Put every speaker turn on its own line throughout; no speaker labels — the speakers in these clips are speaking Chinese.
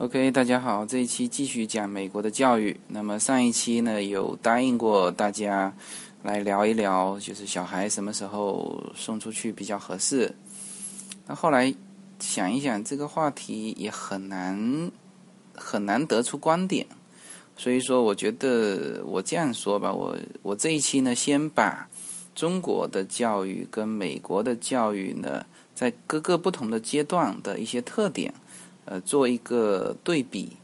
OK，大家好，这一期继续讲美国的教育。那么上一期呢，有答应过大家来聊一聊，就是小孩什么时候送出去比较合适。那后来想一想，这个话题也很难很难得出观点，所以说我觉得我这样说吧，我我这一期呢，先把中国的教育跟美国的教育呢，在各个不同的阶段的一些特点。呃，做一个对比，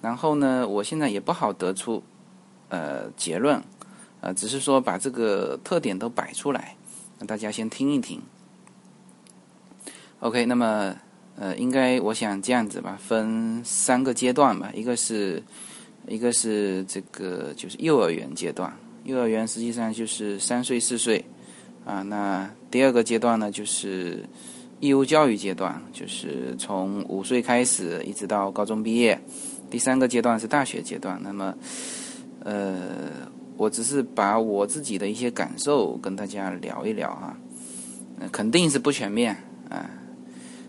然后呢，我现在也不好得出呃结论，呃，只是说把这个特点都摆出来，让大家先听一听。OK，那么呃，应该我想这样子吧，分三个阶段吧，一个是一个是这个就是幼儿园阶段，幼儿园实际上就是三岁四岁啊，那第二个阶段呢就是。义务教育阶段就是从五岁开始，一直到高中毕业。第三个阶段是大学阶段。那么，呃，我只是把我自己的一些感受跟大家聊一聊哈。肯定是不全面啊。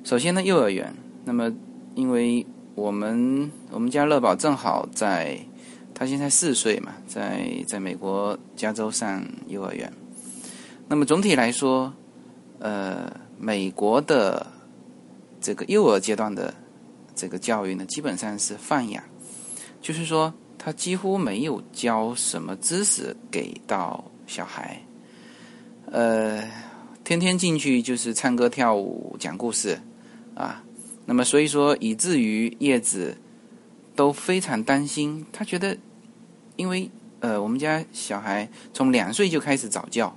首先呢，幼儿园。那么，因为我们我们家乐宝正好在，他现在四岁嘛，在在美国加州上幼儿园。那么总体来说，呃。美国的这个幼儿阶段的这个教育呢，基本上是放养，就是说他几乎没有教什么知识给到小孩，呃，天天进去就是唱歌跳舞讲故事啊，那么所以说以至于叶子都非常担心，他觉得因为呃我们家小孩从两岁就开始早教。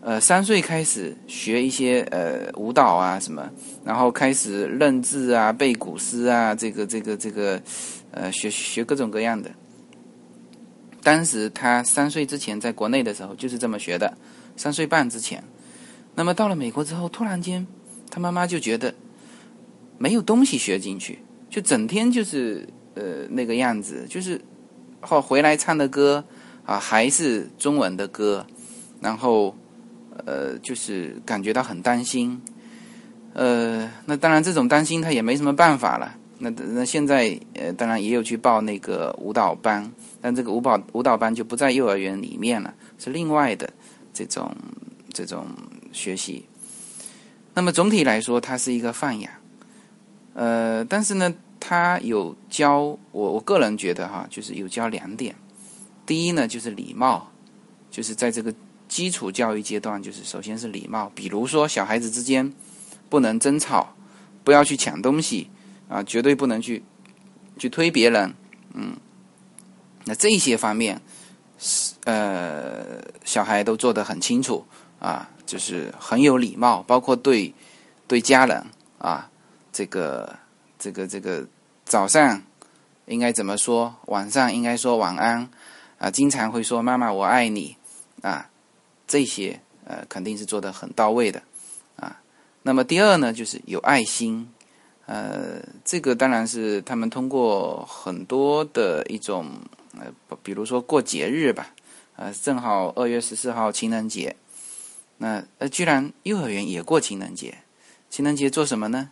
呃，三岁开始学一些呃舞蹈啊什么，然后开始认字啊、背古诗啊，这个这个这个，呃，学学各种各样的。当时他三岁之前在国内的时候就是这么学的，三岁半之前。那么到了美国之后，突然间他妈妈就觉得没有东西学进去，就整天就是呃那个样子，就是后回来唱的歌啊还是中文的歌，然后。呃，就是感觉到很担心，呃，那当然这种担心他也没什么办法了。那那现在呃，当然也有去报那个舞蹈班，但这个舞蹈舞蹈班就不在幼儿园里面了，是另外的这种这种学习。那么总体来说，它是一个放养，呃，但是呢，他有教我，我个人觉得哈，就是有教两点。第一呢，就是礼貌，就是在这个。基础教育阶段就是首先是礼貌，比如说小孩子之间不能争吵，不要去抢东西啊，绝对不能去去推别人，嗯，那这些方面是呃小孩都做得很清楚啊，就是很有礼貌，包括对对家人啊，这个这个这个早上应该怎么说，晚上应该说晚安啊，经常会说妈妈我爱你啊。这些呃肯定是做的很到位的啊。那么第二呢，就是有爱心，呃，这个当然是他们通过很多的一种呃，比如说过节日吧，呃，正好二月十四号情人节，那呃，居然幼儿园也过情人节，情人节做什么呢？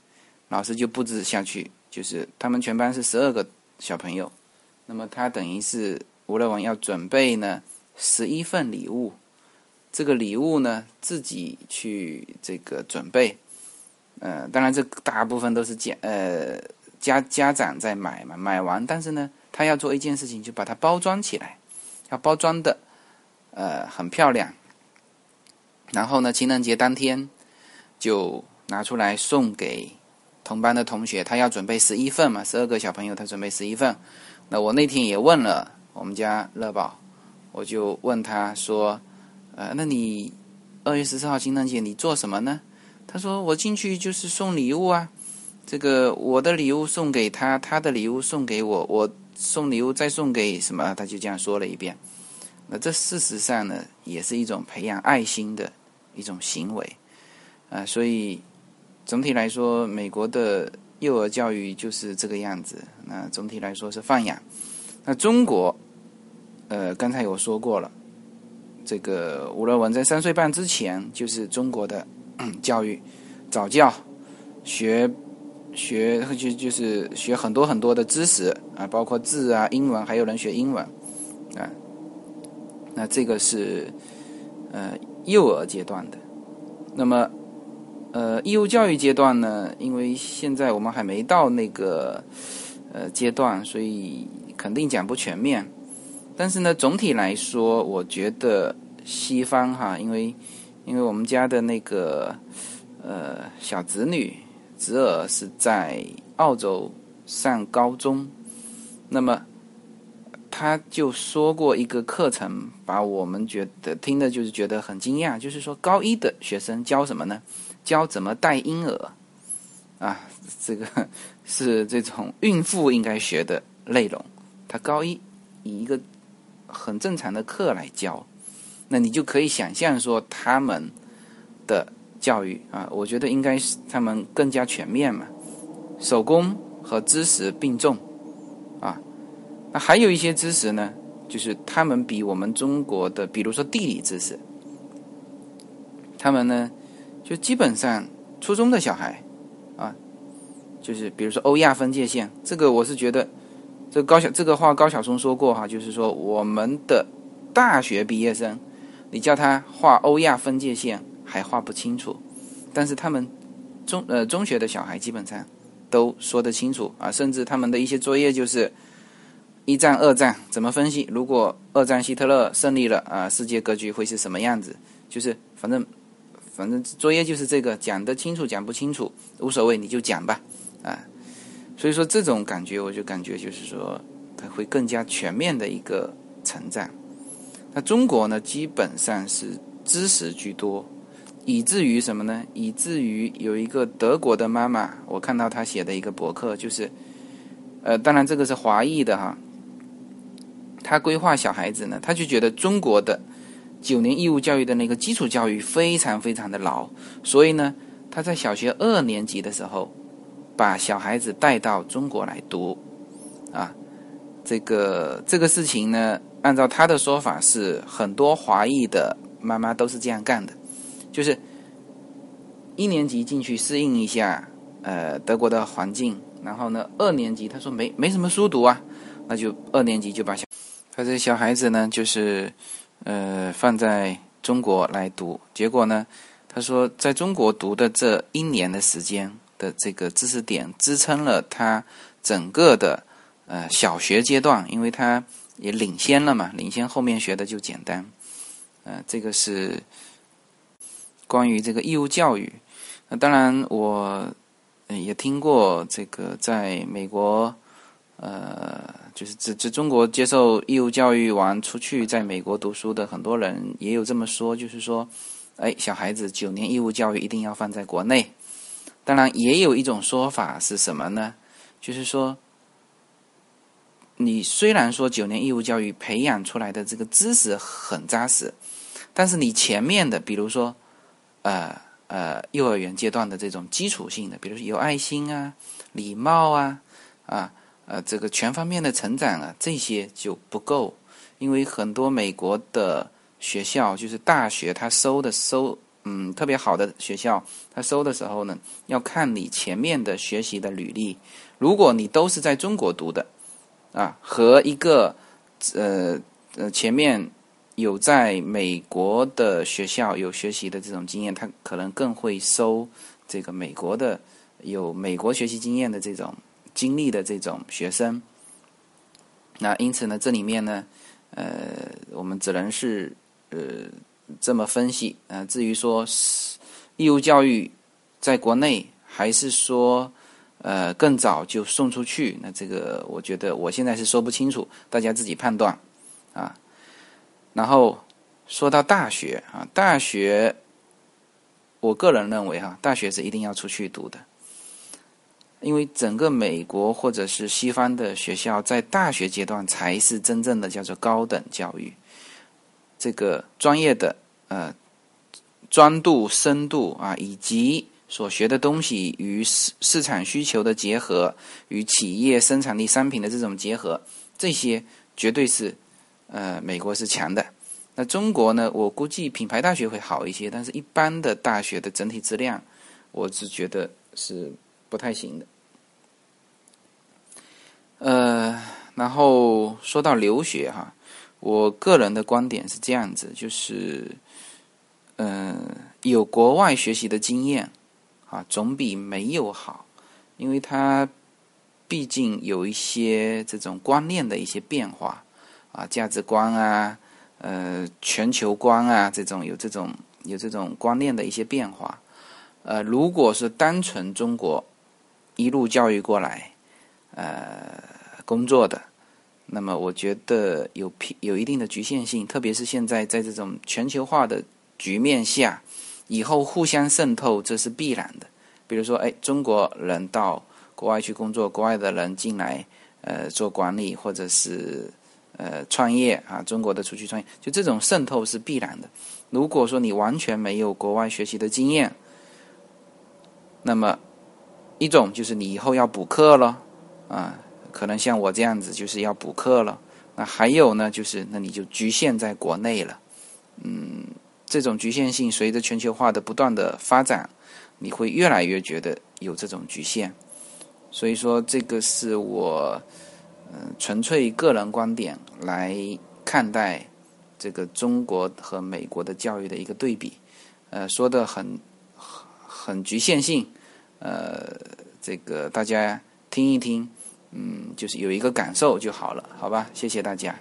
老师就布置下去，就是他们全班是十二个小朋友，那么他等于是吴乐文要准备呢十一份礼物。这个礼物呢，自己去这个准备，呃，当然这大部分都是家呃家家长在买嘛，买完，但是呢，他要做一件事情，就把它包装起来，要包装的呃很漂亮，然后呢，情人节当天就拿出来送给同班的同学，他要准备十一份嘛，十二个小朋友他准备十一份，那我那天也问了我们家乐宝，我就问他说。呃，那你二月十四号情人节你做什么呢？他说我进去就是送礼物啊，这个我的礼物送给他，他的礼物送给我，我送礼物再送给什么？他就这样说了一遍。那这事实上呢，也是一种培养爱心的一种行为啊。所以总体来说，美国的幼儿教育就是这个样子。那总体来说是放养。那中国，呃，刚才我说过了。这个吴乐文在三岁半之前就是中国的 教育，早教，学学就就是学很多很多的知识啊，包括字啊、英文，还有人学英文啊。那这个是呃幼儿阶段的。那么呃义务教育阶段呢，因为现在我们还没到那个呃阶段，所以肯定讲不全面。但是呢，总体来说，我觉得西方哈，因为因为我们家的那个呃小侄女。侄儿是在澳洲上高中，那么他就说过一个课程，把我们觉得听的就是觉得很惊讶，就是说高一的学生教什么呢？教怎么带婴儿啊，这个 是这种孕妇应该学的内容。他高一以一个很正常的课来教，那你就可以想象说他们的。教育啊，我觉得应该是他们更加全面嘛，手工和知识并重啊。那还有一些知识呢，就是他们比我们中国的，比如说地理知识，他们呢就基本上初中的小孩啊，就是比如说欧亚分界线，这个我是觉得，这高晓这个话高晓松说过哈，就是说我们的大学毕业生，你叫他画欧亚分界线。还画不清楚，但是他们中呃中学的小孩基本上都说得清楚啊，甚至他们的一些作业就是一战、二战怎么分析？如果二战希特勒胜利了啊，世界格局会是什么样子？就是反正反正作业就是这个，讲得清楚讲不清楚无所谓，你就讲吧啊。所以说这种感觉，我就感觉就是说它会更加全面的一个成长。那中国呢，基本上是知识居多。以至于什么呢？以至于有一个德国的妈妈，我看到她写的一个博客，就是，呃，当然这个是华裔的哈。她规划小孩子呢，她就觉得中国的九年义务教育的那个基础教育非常非常的牢，所以呢，她在小学二年级的时候，把小孩子带到中国来读，啊，这个这个事情呢，按照他的说法是很多华裔的妈妈都是这样干的。就是一年级进去适应一下，呃，德国的环境，然后呢，二年级他说没没什么书读啊，那就二年级就把小他这小孩子呢，就是呃放在中国来读，结果呢，他说在中国读的这一年的时间的这个知识点，支撑了他整个的呃小学阶段，因为他也领先了嘛，领先后面学的就简单，呃，这个是。关于这个义务教育，那当然我也听过这个在美国，呃，就是这这中国接受义务教育完出去在美国读书的很多人也有这么说，就是说，哎，小孩子九年义务教育一定要放在国内。当然，也有一种说法是什么呢？就是说，你虽然说九年义务教育培养出来的这个知识很扎实，但是你前面的，比如说。呃呃，幼儿园阶段的这种基础性的，比如说有爱心啊、礼貌啊、啊呃这个全方面的成长啊，这些就不够，因为很多美国的学校就是大学，他收的收嗯特别好的学校，他收的时候呢，要看你前面的学习的履历，如果你都是在中国读的啊，和一个呃呃前面。有在美国的学校有学习的这种经验，他可能更会收这个美国的有美国学习经验的这种经历的这种学生。那因此呢，这里面呢，呃，我们只能是呃这么分析啊。至于说义务教育在国内，还是说呃更早就送出去，那这个我觉得我现在是说不清楚，大家自己判断啊。然后说到大学啊，大学，我个人认为哈，大学是一定要出去读的，因为整个美国或者是西方的学校，在大学阶段才是真正的叫做高等教育，这个专业的呃专度深度啊以及所学的东西与市市场需求的结合与企业生产力商品的这种结合这些绝对是呃美国是强的。那中国呢我估计品牌大学会好一些但是一般的大学的整体质量我是觉得是不太行的。呃然后说到留学哈我个人的观点是这样子，就是，嗯，有国外学习的经验啊，总比没有好，因为它毕竟有一些这种观念的一些变化啊，价值观啊，呃，全球观啊，这种有这种有这种观念的一些变化。呃，如果是单纯中国一路教育过来，呃，工作的，那么我觉得有有一定的局限性，特别是现在在这种全球化的局面下，以后互相渗透这是必然的。比如说，哎，中国人到国外去工作，国外的人进来，呃，做管理或者是呃创业啊，中国的出去创业，就这种渗透是必然的。如果说你完全没有国外学习的经验，那么，一种就是你以后要补课了，啊，可能像我这样子就是要补课了。那还有呢，就是那你就局限在国内了。嗯，这种局限性随着全球化的不断的发展，你会越来越觉得有这种局限。所以说，这个是我嗯纯粹个人观点来看待这个中国和美国的教育的一个对比。呃，说的很很局限性。呃，这个大家听一听，嗯，就是有一个感受就好了，好吧？谢谢大家。